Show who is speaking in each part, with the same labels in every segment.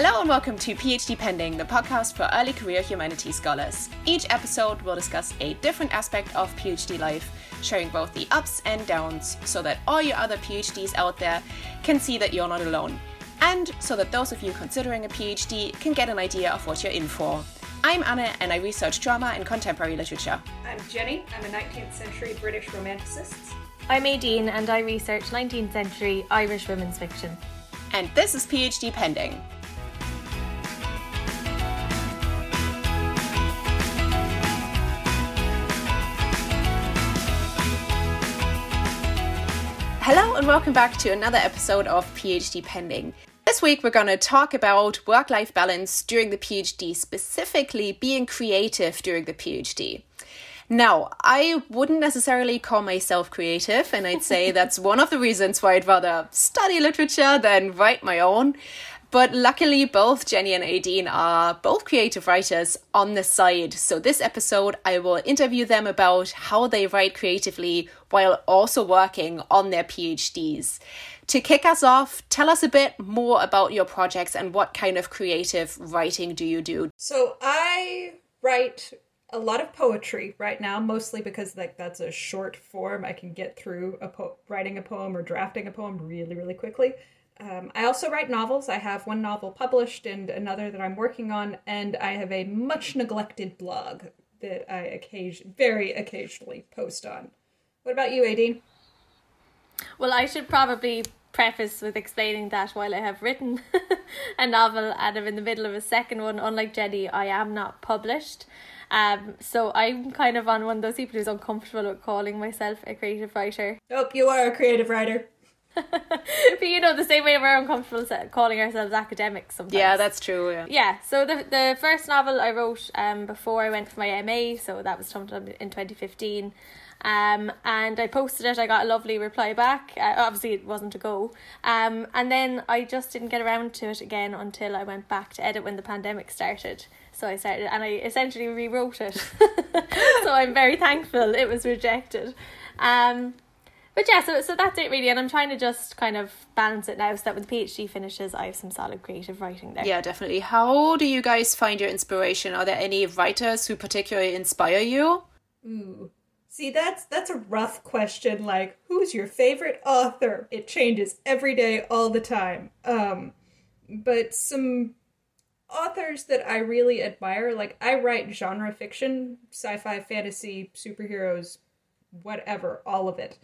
Speaker 1: Hello and welcome to PhD Pending, the podcast for early career humanities scholars. Each episode will discuss a different aspect of PhD life, sharing both the ups and downs so that all your other PhDs out there can see that you're not alone. And so that those of you considering a PhD can get an idea of what you're in for. I'm Anna and I research drama and contemporary literature.
Speaker 2: I'm Jenny. I'm a 19th century British romanticist.
Speaker 3: I'm Aideen and I research 19th century Irish women's fiction.
Speaker 1: And this is PhD Pending. And welcome back to another episode of PhD Pending. This week we're going to talk about work life balance during the PhD, specifically being creative during the PhD. Now, I wouldn't necessarily call myself creative, and I'd say that's one of the reasons why I'd rather study literature than write my own. But luckily, both Jenny and Aideen are both creative writers on the side. So, this episode, I will interview them about how they write creatively while also working on their PhDs. To kick us off, tell us a bit more about your projects and what kind of creative writing do you do?
Speaker 2: So, I write a lot of poetry right now, mostly because like that's a short form. I can get through a po- writing a poem or drafting a poem really, really quickly. Um, I also write novels. I have one novel published and another that I'm working on, and I have a much neglected blog that I occasion very occasionally post on. What about you, Aideen?
Speaker 3: Well, I should probably preface with explaining that while I have written a novel and I'm in the middle of a second one, unlike Jenny, I am not published. Um, so I'm kind of on one of those people who's uncomfortable with calling myself a creative writer.
Speaker 2: Nope, you are a creative writer.
Speaker 3: But you know, the same way we're uncomfortable calling ourselves academics sometimes.
Speaker 1: Yeah, that's true. Yeah.
Speaker 3: Yeah. So the the first novel I wrote um before I went for my MA, so that was sometime in 2015. Um, and I posted it. I got a lovely reply back. Uh, obviously, it wasn't a go. Um, and then I just didn't get around to it again until I went back to edit when the pandemic started. So I started, and I essentially rewrote it. so I'm very thankful it was rejected. Um, but yeah, so so that's it really, and I'm trying to just kind of balance it now so that when the PhD finishes, I have some solid creative writing there.
Speaker 1: Yeah, definitely. How do you guys find your inspiration? Are there any writers who particularly inspire you?
Speaker 2: Ooh. See, that's that's a rough question. Like, who's your favorite author? It changes every day, all the time. Um, but some authors that I really admire, like I write genre fiction, sci-fi, fantasy, superheroes, whatever, all of it.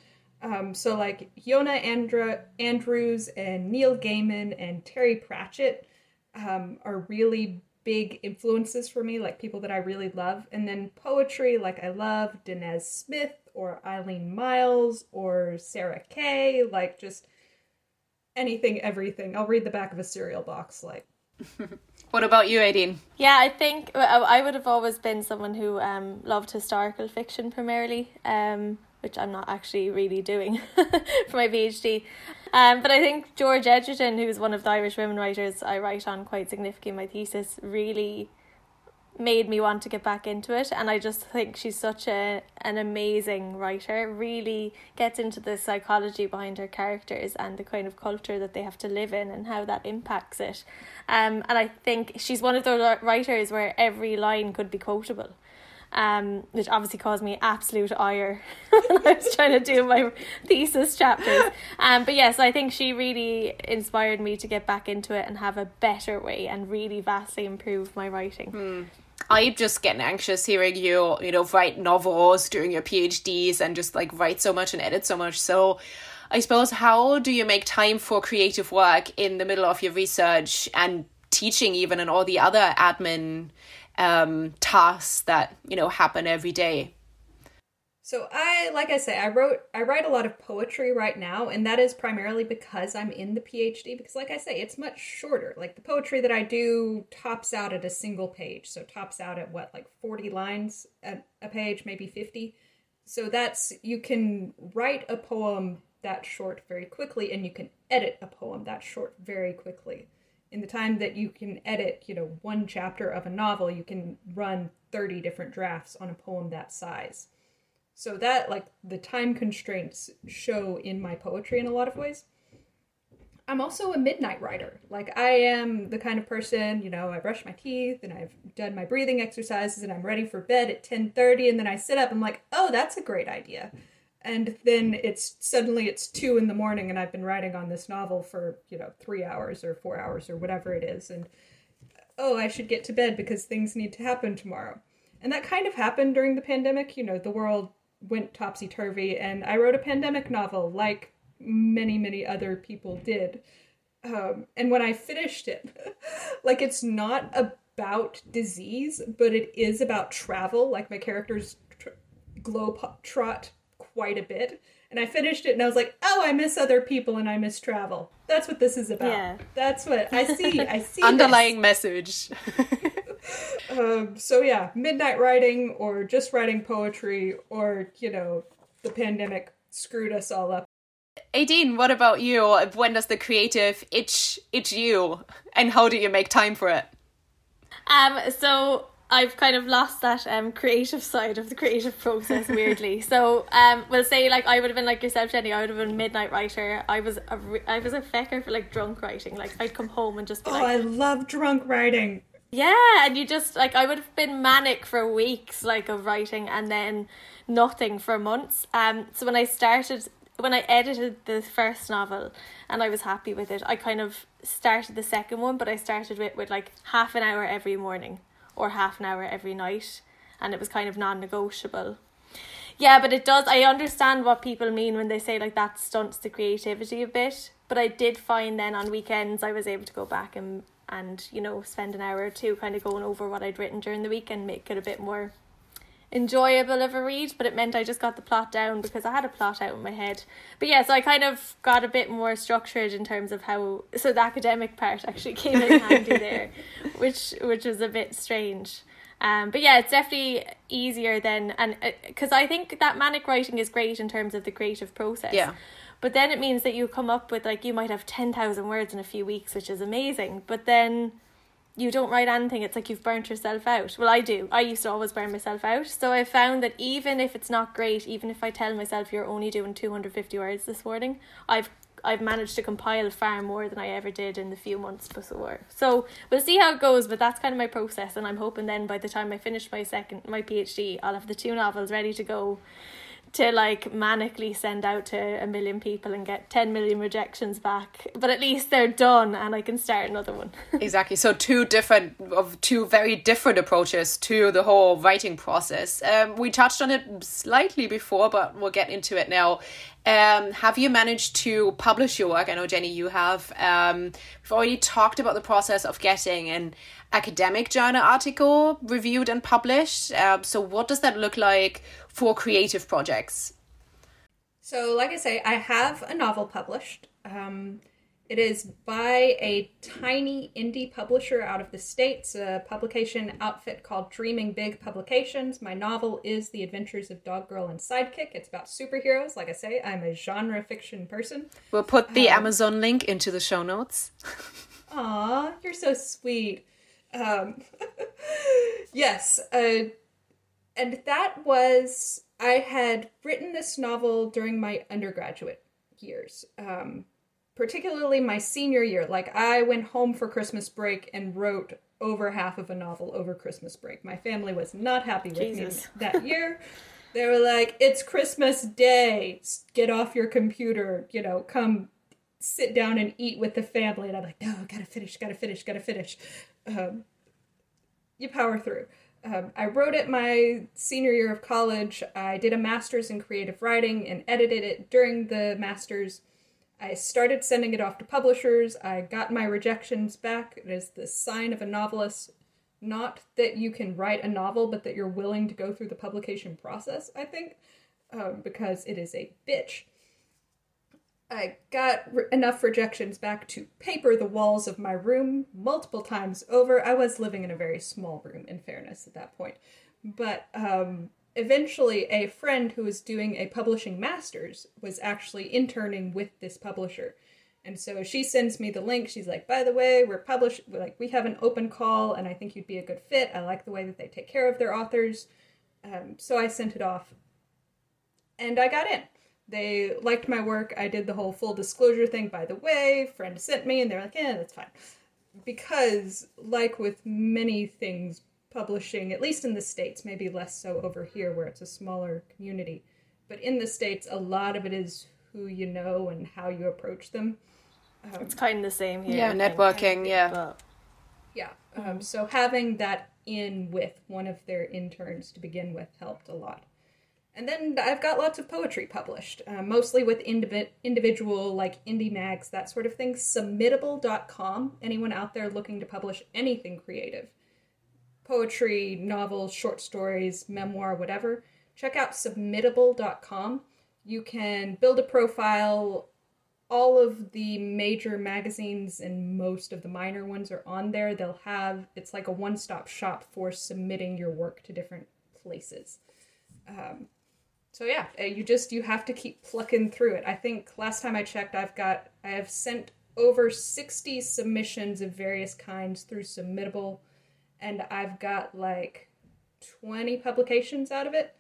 Speaker 2: Um, so like Yona Andra Andrews and Neil Gaiman and Terry Pratchett um, are really big influences for me, like people that I really love. And then poetry, like I love Danez Smith or Eileen Miles or Sarah Kay, like just anything, everything. I'll read the back of a cereal box, like.
Speaker 1: what about you, Aideen?
Speaker 3: Yeah, I think I would have always been someone who um, loved historical fiction primarily. Um, which I'm not actually really doing for my PhD. Um, but I think George Egerton, who's one of the Irish women writers I write on quite significantly in my thesis, really made me want to get back into it. And I just think she's such a an amazing writer. Really gets into the psychology behind her characters and the kind of culture that they have to live in and how that impacts it. Um and I think she's one of those writers where every line could be quotable um, which obviously caused me absolute ire when I was trying to do my thesis chapters. Um, but yes, I think she really inspired me to get back into it and have a better way and really vastly improve my writing.
Speaker 1: Hmm. I'm just getting anxious hearing you, you know, write novels during your PhDs and just like write so much and edit so much. So, I suppose, how do you make time for creative work in the middle of your research and teaching, even and all the other admin um, tasks that you know happen every day.
Speaker 2: So I, like I say, I wrote, I write a lot of poetry right now, and that is primarily because I'm in the PhD. Because, like I say, it's much shorter. Like the poetry that I do tops out at a single page, so tops out at what, like forty lines at a page, maybe fifty. So that's you can write a poem that short very quickly, and you can edit a poem that short very quickly in the time that you can edit, you know, one chapter of a novel, you can run 30 different drafts on a poem that size. So that like the time constraints show in my poetry in a lot of ways. I'm also a midnight writer. Like I am the kind of person, you know, I brush my teeth and I've done my breathing exercises and I'm ready for bed at 10:30 and then I sit up I'm like, "Oh, that's a great idea." And then it's suddenly it's 2 in the morning and I've been writing on this novel for, you know, 3 hours or 4 hours or whatever it is and oh, I should get to bed because things need to happen tomorrow. And that kind of happened during the pandemic, you know, the world went topsy turvy and I wrote a pandemic novel like many, many other people did. Um, and when I finished it, like it's not about disease, but it is about travel. Like my characters tr- globe trot quite a bit. And I finished it and I was like, oh, I miss other people and I miss travel. That's what this is about. Yeah. That's what I see. I see.
Speaker 1: Underlying this. message.
Speaker 2: um, so yeah, midnight writing or just writing poetry or, you know, the pandemic screwed us all up.
Speaker 1: Aideen, what about you? When does the creative itch itch you, and how do you make time for it?
Speaker 3: Um, so I've kind of lost that um creative side of the creative process weirdly. so um, we'll say like I would have been like yourself, Jenny. I would have been midnight writer. I was a re- I was a fecker for like drunk writing. Like I'd come home and just be
Speaker 2: oh,
Speaker 3: like,
Speaker 2: I love drunk writing.
Speaker 3: Yeah, and you just like I would have been manic for weeks, like of writing, and then nothing for months. Um, so when I started when I edited the first novel and I was happy with it, I kind of started the second one, but I started with, with like half an hour every morning or half an hour every night, and it was kind of non negotiable. Yeah, but it does. I understand what people mean when they say like that stunts the creativity a bit. But I did find then on weekends I was able to go back and and you know spend an hour or two kind of going over what I'd written during the week and make it a bit more enjoyable of a read, but it meant I just got the plot down because I had a plot out in my head. But yeah, so I kind of got a bit more structured in terms of how so the academic part actually came in handy there, which which was a bit strange. Um, but yeah, it's definitely easier than and because uh, I think that manic writing is great in terms of the creative process.
Speaker 1: Yeah.
Speaker 3: But then it means that you come up with like you might have ten thousand words in a few weeks, which is amazing. But then you don't write anything, it's like you've burnt yourself out. Well, I do. I used to always burn myself out. So I found that even if it's not great, even if I tell myself you're only doing 250 words this morning, I've I've managed to compile far more than I ever did in the few months before. So we'll see how it goes, but that's kind of my process and I'm hoping then by the time I finish my second my PhD, I'll have the two novels ready to go to like manically send out to a million people and get 10 million rejections back but at least they're done and i can start another one
Speaker 1: exactly so two different of two very different approaches to the whole writing process um, we touched on it slightly before but we'll get into it now um, have you managed to publish your work? I know Jenny, you have. Um, we've already talked about the process of getting an academic journal article reviewed and published. Um, so, what does that look like for creative projects?
Speaker 2: So, like I say, I have a novel published. Um, it is by a tiny indie publisher out of the States, a publication outfit called Dreaming Big Publications. My novel is The Adventures of Dog Girl and Sidekick. It's about superheroes. Like I say, I'm a genre fiction person.
Speaker 1: We'll put the um, Amazon link into the show notes.
Speaker 2: Aw, you're so sweet. Um, yes, uh, and that was, I had written this novel during my undergraduate years. Um, particularly my senior year. Like I went home for Christmas break and wrote over half of a novel over Christmas break. My family was not happy with Jesus. me that year. they were like, "It's Christmas Day. Get off your computer. You know, come sit down and eat with the family." And I'm like, "No, gotta finish. Gotta finish. Gotta finish." Um, you power through. Um, I wrote it my senior year of college. I did a master's in creative writing and edited it during the master's I started sending it off to publishers. I got my rejections back. It is the sign of a novelist. Not that you can write a novel, but that you're willing to go through the publication process, I think, um, because it is a bitch. I got re- enough rejections back to paper the walls of my room multiple times over. I was living in a very small room, in fairness, at that point. But um, eventually a friend who was doing a publishing master's was actually interning with this publisher. And so she sends me the link. She's like by the way we're published like we have an open call and i think you'd be a good fit. I like the way that they take care of their authors. Um, so i sent it off. And i got in They liked my work. I did the whole full disclosure thing, by the way. Friend sent me, and they're like, yeah, that's fine. Because, like with many things publishing, at least in the States, maybe less so over here where it's a smaller community, but in the States, a lot of it is who you know and how you approach them.
Speaker 3: Um, it's kind of the same here.
Speaker 1: Yeah, networking, yeah. But...
Speaker 2: Yeah. Um, so having that in with one of their interns to begin with helped a lot. And then I've got lots of poetry published, uh, mostly with indiv- individual, like indie mags, that sort of thing. Submittable.com. Anyone out there looking to publish anything creative poetry, novels, short stories, memoir, whatever check out submittable.com. You can build a profile. All of the major magazines and most of the minor ones are on there. They'll have it's like a one stop shop for submitting your work to different places. Um, so yeah, uh, you just you have to keep plucking through it. I think last time I checked, I've got I have sent over sixty submissions of various kinds through Submittable, and I've got like twenty publications out of it.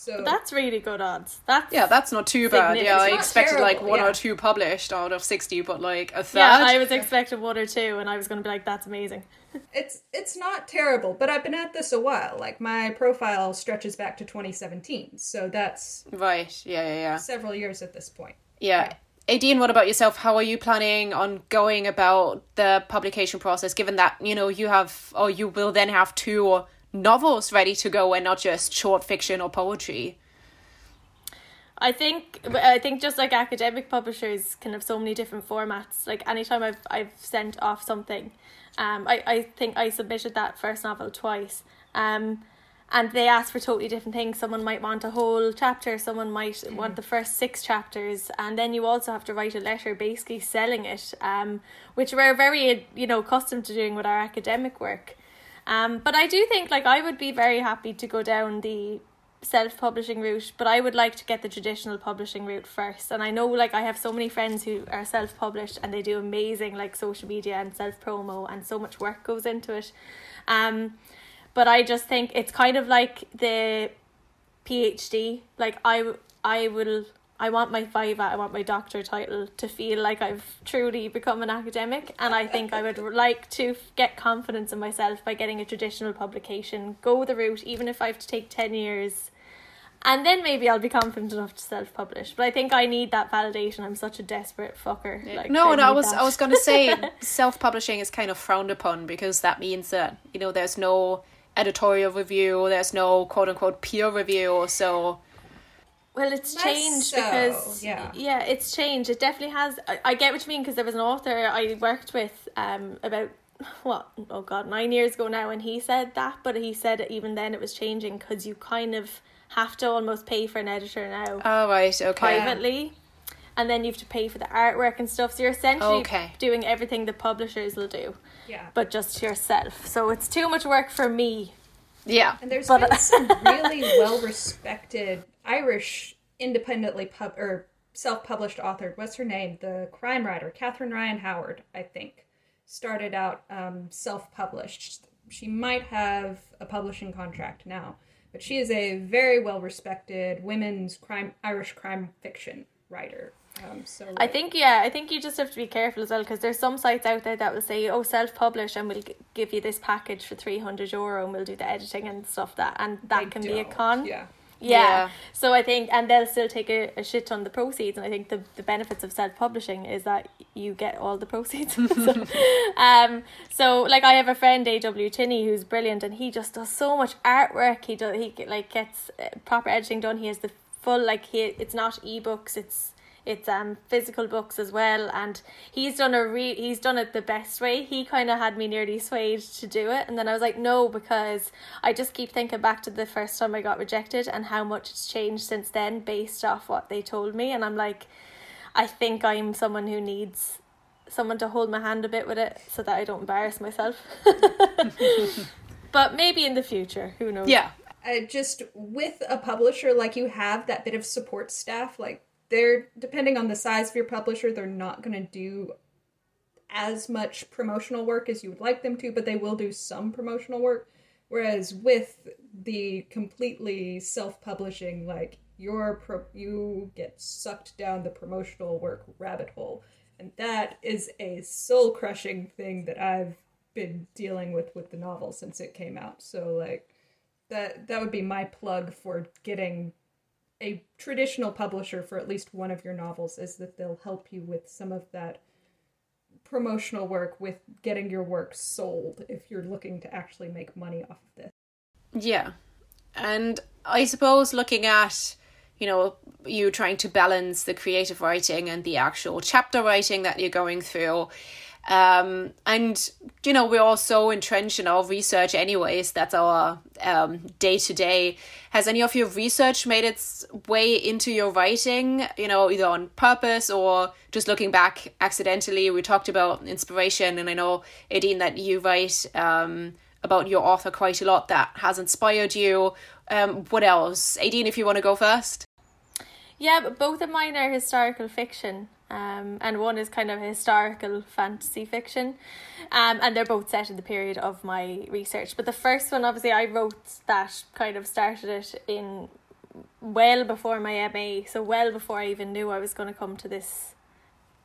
Speaker 2: So
Speaker 3: but that's really good odds. That's
Speaker 1: yeah, that's not too bad. Yeah, I expected terrible, like one yeah. or two published out of sixty, but like a third.
Speaker 3: Yeah, I was expecting one or two, and I was going to be like, "That's amazing."
Speaker 2: it's it's not terrible, but I've been at this a while. Like my profile stretches back to 2017, so that's
Speaker 1: right. Yeah, yeah, yeah.
Speaker 2: Several years at this point.
Speaker 1: Yeah. Right. Aideen, what about yourself? How are you planning on going about the publication process? Given that you know you have, or you will then have two novels ready to go, and not just short fiction or poetry.
Speaker 3: I think I think just like academic publishers can have so many different formats. Like anytime I've I've sent off something, um, I, I think I submitted that first novel twice. Um, and they ask for totally different things. Someone might want a whole chapter, someone might mm. want the first six chapters, and then you also have to write a letter basically selling it, um, which we're very you know accustomed to doing with our academic work. Um, but I do think like I would be very happy to go down the self publishing route, but I would like to get the traditional publishing route first. And I know like I have so many friends who are self published and they do amazing like social media and self promo and so much work goes into it. Um but I just think it's kind of like the PhD. Like I I will I want my viva, I want my doctor title to feel like I've truly become an academic, and I think I would like to get confidence in myself by getting a traditional publication, go the route, even if I have to take 10 years, and then maybe I'll be confident enough to self publish. But I think I need that validation. I'm such a desperate fucker. Like,
Speaker 1: no, I no, I was that. I was gonna say self publishing is kind of frowned upon because that means that you know there's no editorial review, there's no quote unquote peer review, so
Speaker 3: well, it's Less changed so, because yeah. yeah, it's changed. It definitely has. I, I get what you mean because there was an author I worked with um about what oh god nine years ago now, and he said that, but he said even then it was changing because you kind of have to almost pay for an editor now.
Speaker 1: Oh right, okay.
Speaker 3: Privately, and then you have to pay for the artwork and stuff. So you're essentially okay. doing everything the publishers will do.
Speaker 2: Yeah.
Speaker 3: But just yourself. So it's too much work for me.
Speaker 1: Yeah.
Speaker 2: And there's but, been some really well respected Irish independently pub or self-published author. What's her name? The crime writer, Catherine Ryan Howard, I think, started out um, self-published. She might have a publishing contract now, but she is a very well-respected women's crime Irish crime fiction writer. Um, so
Speaker 3: I think yeah, I think you just have to be careful as well because there's some sites out there that will say, "Oh, self-publish, and we'll g- give you this package for three hundred euro, and we'll do the editing and stuff that," and that can be a con.
Speaker 2: Yeah.
Speaker 3: Yeah. yeah. So I think, and they'll still take a, a shit on the proceeds. And I think the, the benefits of self publishing is that you get all the proceeds. so, um, so like I have a friend, A.W. Tinney, who's brilliant, and he just does so much artwork. He does, he like gets uh, proper editing done. He has the full, like, he, it's not ebooks, it's it's um physical books as well and he's done a re he's done it the best way. He kind of had me nearly swayed to do it and then i was like no because i just keep thinking back to the first time i got rejected and how much it's changed since then based off what they told me and i'm like i think i'm someone who needs someone to hold my hand a bit with it so that i don't embarrass myself. But maybe in the future who knows?
Speaker 1: Yeah.
Speaker 2: Uh, just with a publisher like you have that bit of support staff like they're depending on the size of your publisher, they're not going to do as much promotional work as you would like them to, but they will do some promotional work. Whereas with the completely self-publishing, like Your pro- you get sucked down the promotional work rabbit hole, and that is a soul crushing thing that I've been dealing with with the novel since it came out. So like that that would be my plug for getting a traditional publisher for at least one of your novels is that they'll help you with some of that promotional work with getting your work sold if you're looking to actually make money off of this.
Speaker 1: Yeah. And I suppose looking at, you know, you trying to balance the creative writing and the actual chapter writing that you're going through. Um, and, you know, we're all so entrenched in our research, anyways. That's our um day to day. Has any of your research made its way into your writing, you know, either on purpose or just looking back accidentally? We talked about inspiration, and I know, Aideen, that you write um, about your author quite a lot that has inspired you. Um, what else? Aideen, if you want to go first.
Speaker 3: Yeah, but both of mine are historical fiction. Um, and one is kind of historical fantasy fiction. Um, and they're both set in the period of my research. But the first one, obviously, I wrote that kind of started it in well before my MA, so well before I even knew I was going to come to this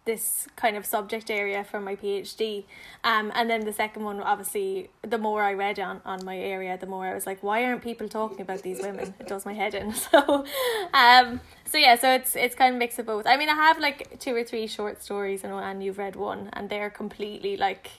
Speaker 3: this kind of subject area for my PhD. Um, and then the second one, obviously, the more I read on, on my area, the more I was like, why aren't people talking about these women? It does my head in. So, um, so yeah, so it's it's kind of mix of both. I mean, I have like two or three short stories, and and you've read one, and they're completely like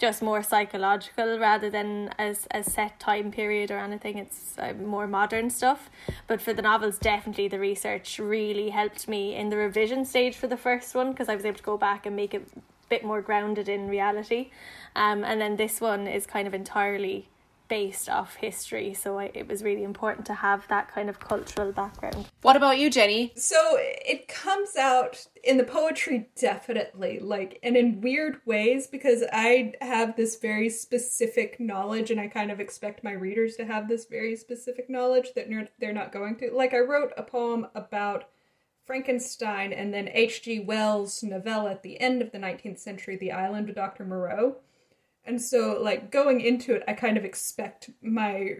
Speaker 3: just more psychological rather than as a set time period or anything. It's uh, more modern stuff. But for the novels, definitely the research really helped me in the revision stage for the first one because I was able to go back and make it a bit more grounded in reality. Um, and then this one is kind of entirely based off history, so I, it was really important to have that kind of cultural background.
Speaker 1: What about you, Jenny?
Speaker 2: So it comes out in the poetry, definitely, like, and in weird ways, because I have this very specific knowledge, and I kind of expect my readers to have this very specific knowledge that they're not going to. Like, I wrote a poem about. Frankenstein and then H.G. Wells' novella at the end of the 19th century, The Island of Dr. Moreau. And so, like, going into it, I kind of expect my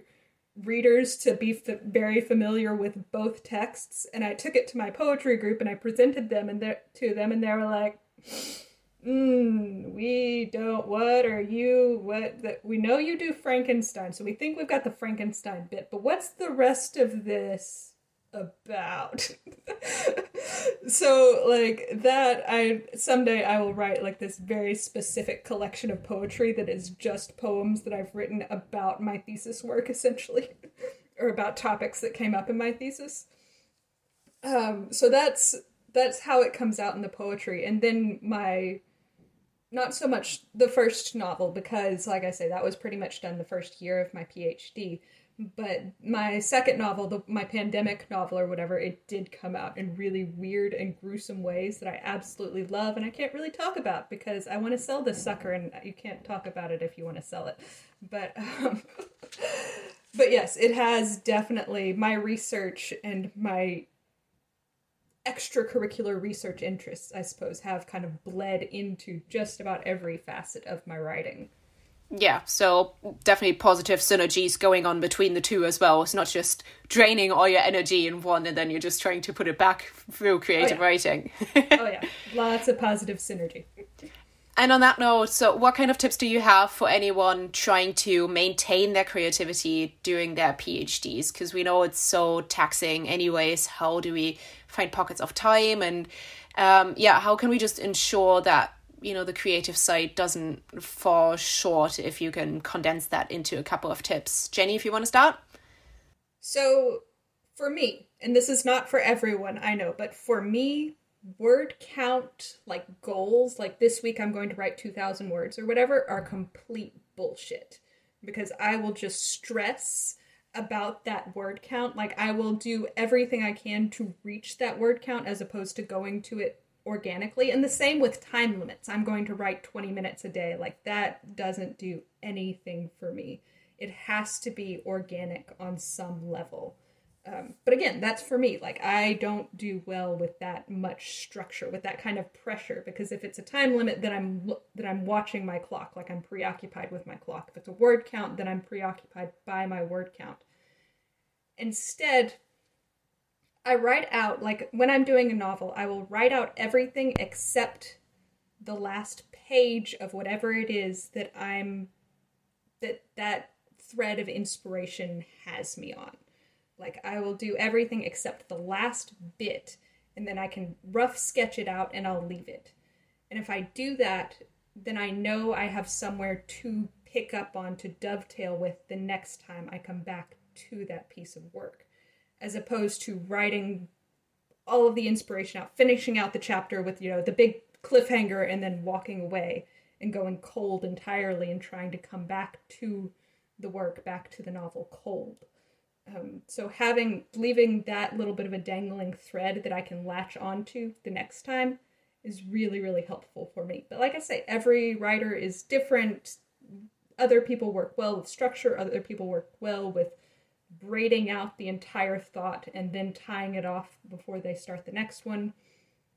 Speaker 2: readers to be f- very familiar with both texts. And I took it to my poetry group and I presented them and to them, and they were like, mm, we don't, what are you, what, the, we know you do Frankenstein, so we think we've got the Frankenstein bit, but what's the rest of this? About. so like that I someday I will write like this very specific collection of poetry that is just poems that I've written about my thesis work essentially or about topics that came up in my thesis. Um so that's that's how it comes out in the poetry and then my not so much the first novel because like I say that was pretty much done the first year of my PhD but my second novel the, my pandemic novel or whatever it did come out in really weird and gruesome ways that i absolutely love and i can't really talk about because i want to sell this sucker and you can't talk about it if you want to sell it. But um, but yes it has definitely my research and my extracurricular research interests i suppose have kind of bled into just about every facet of my writing
Speaker 1: yeah, so definitely positive synergies going on between the two as well. It's not just draining all your energy in one and then you're just trying to put it back through creative
Speaker 2: oh, yeah.
Speaker 1: writing.
Speaker 2: oh yeah, lots of positive synergy.
Speaker 1: And on that note, so what kind of tips do you have for anyone trying to maintain their creativity during their PhDs? Because we know it's so taxing, anyways. How do we find pockets of time? And um, yeah, how can we just ensure that you know the creative side doesn't fall short if you can condense that into a couple of tips. Jenny if you want to start?
Speaker 2: So for me and this is not for everyone i know but for me word count like goals like this week i'm going to write 2000 words or whatever are complete bullshit. Because i will just stress about that word count. Like i will do everything i can to reach that word count as opposed to going to it organically. And the same with time limits. I'm going to write 20 minutes a day. Like that doesn't do anything for me. It has to be organic on some level. Um, but again, that's for me. Like I don't do well with that much structure, with that kind of pressure. Because if it's a time limit, then I'm that I'm watching my clock, like I'm preoccupied with my clock. If it's a word count, then I'm preoccupied by my word count. Instead, I write out like when I'm doing a novel, I will write out everything except the last page of whatever it is that I'm that that thread of inspiration has me on. Like I will do everything except the last bit and then I can rough sketch it out and I'll leave it. And if I do that, then I know I have somewhere to pick up on to dovetail with the next time I come back to that piece of work, as opposed to writing all of the inspiration out, finishing out the chapter with, you know, the big cliffhanger and then walking away and going cold entirely and trying to come back to the work, back to the novel cold. Um, so having leaving that little bit of a dangling thread that I can latch onto the next time is really really helpful for me. But like I say, every writer is different. Other people work well with structure. Other people work well with braiding out the entire thought and then tying it off before they start the next one.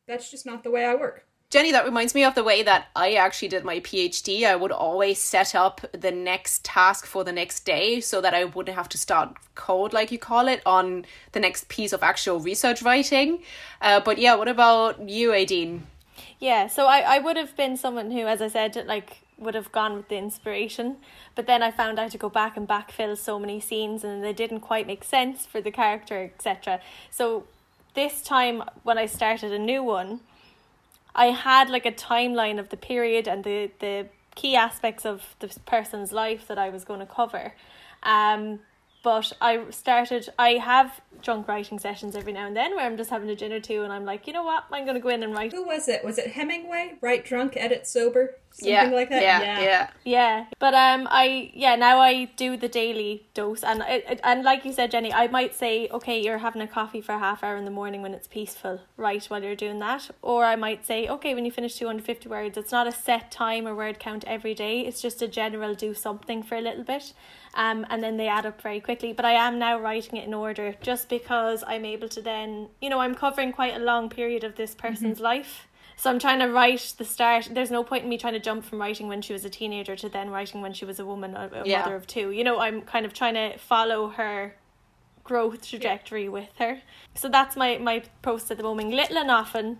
Speaker 2: That's just not the way I work.
Speaker 1: Jenny, that reminds me of the way that I actually did my PhD. I would always set up the next task for the next day so that I wouldn't have to start code, like you call it, on the next piece of actual research writing. Uh, but yeah, what about you, Aideen?
Speaker 3: Yeah, so I, I would have been someone who, as I said, like would have gone with the inspiration. But then I found out to go back and backfill so many scenes and they didn't quite make sense for the character, etc. So this time when I started a new one, I had like a timeline of the period and the the key aspects of the person's life that I was going to cover. Um, but I started, I have drunk writing sessions every now and then where I'm just having a gin or two and I'm like, you know what, I'm going to go in and write.
Speaker 2: Who was it? Was it Hemingway? Write drunk, edit sober? Something
Speaker 1: yeah,
Speaker 2: like that?
Speaker 1: Yeah, yeah. Yeah.
Speaker 3: yeah. But um, I, yeah, now I do the daily dose. And, it, and like you said, Jenny, I might say, okay, you're having a coffee for a half hour in the morning when it's peaceful, right, while you're doing that. Or I might say, okay, when you finish 250 words, it's not a set time or word count every day. It's just a general do something for a little bit um, and then they add up very quickly. But I am now writing it in order just because I'm able to then, you know, I'm covering quite a long period of this person's mm-hmm. life. So I'm trying to write the start. There's no point in me trying to jump from writing when she was a teenager to then writing when she was a woman, a, a yeah. mother of two. You know, I'm kind of trying to follow her growth trajectory yeah. with her. So that's my my post at the moment. Little and often,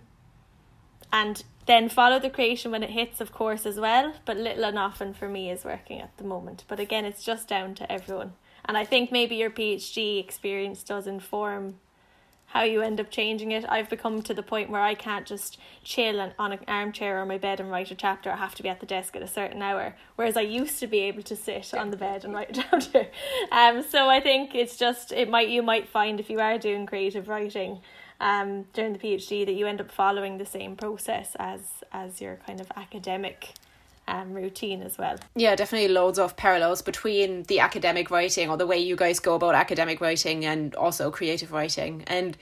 Speaker 3: and then follow the creation when it hits, of course, as well. But little and often for me is working at the moment. But again, it's just down to everyone. And I think maybe your PhD experience does inform how you end up changing it. I've become to the point where I can't just chill on an armchair or my bed and write a chapter. I have to be at the desk at a certain hour. Whereas I used to be able to sit on the bed and write a chapter. Um, so I think it's just it might you might find if you are doing creative writing um, during the PhD that you end up following the same process as as your kind of academic um, routine as well.
Speaker 1: Yeah, definitely loads of parallels between the academic writing or the way you guys go about academic writing and also creative writing. And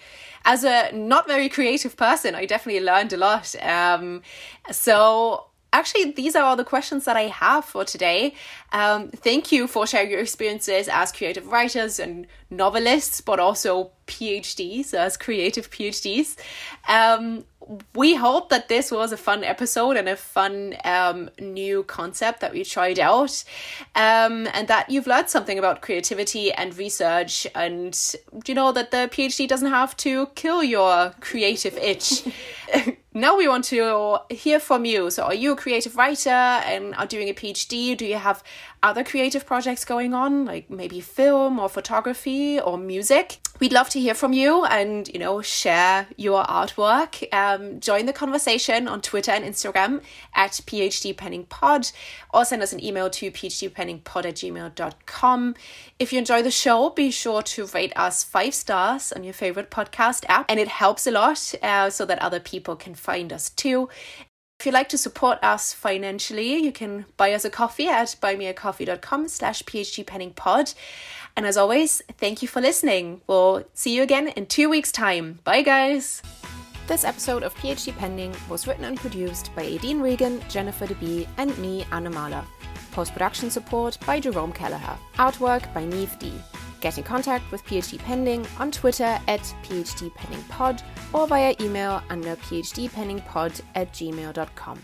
Speaker 1: as a not very creative person, I definitely learned a lot. Um, so actually, these are all the questions that I have for today. Um, thank you for sharing your experiences as creative writers and novelists, but also PhDs, as creative PhDs. Um, we hope that this was a fun episode and a fun um, new concept that we tried out, um, and that you've learned something about creativity and research, and you know that the PhD doesn't have to kill your creative itch. now we want to hear from you. So, are you a creative writer and are doing a PhD? Do you have other creative projects going on, like maybe film or photography or music? We'd love to hear from you and, you know, share your artwork. Um, join the conversation on Twitter and Instagram at PhDPendingPod or send us an email to phdpendingpod at gmail.com. If you enjoy the show, be sure to rate us five stars on your favorite podcast app, and it helps a lot uh, so that other people can find us too. If you'd like to support us financially, you can buy us a coffee at buymeacoffee.com slash phdpendingpod. And as always, thank you for listening. We'll see you again in two weeks' time. Bye, guys. This episode of PhD Pending was written and produced by Aideen Regan, Jennifer DeBee, and me, Anna Mahler. Post production support by Jerome Kelleher. Artwork by Neve D. Get in contact with PhD Pending on Twitter at PhDPendingPod or via email under phdpendingpod at gmail.com.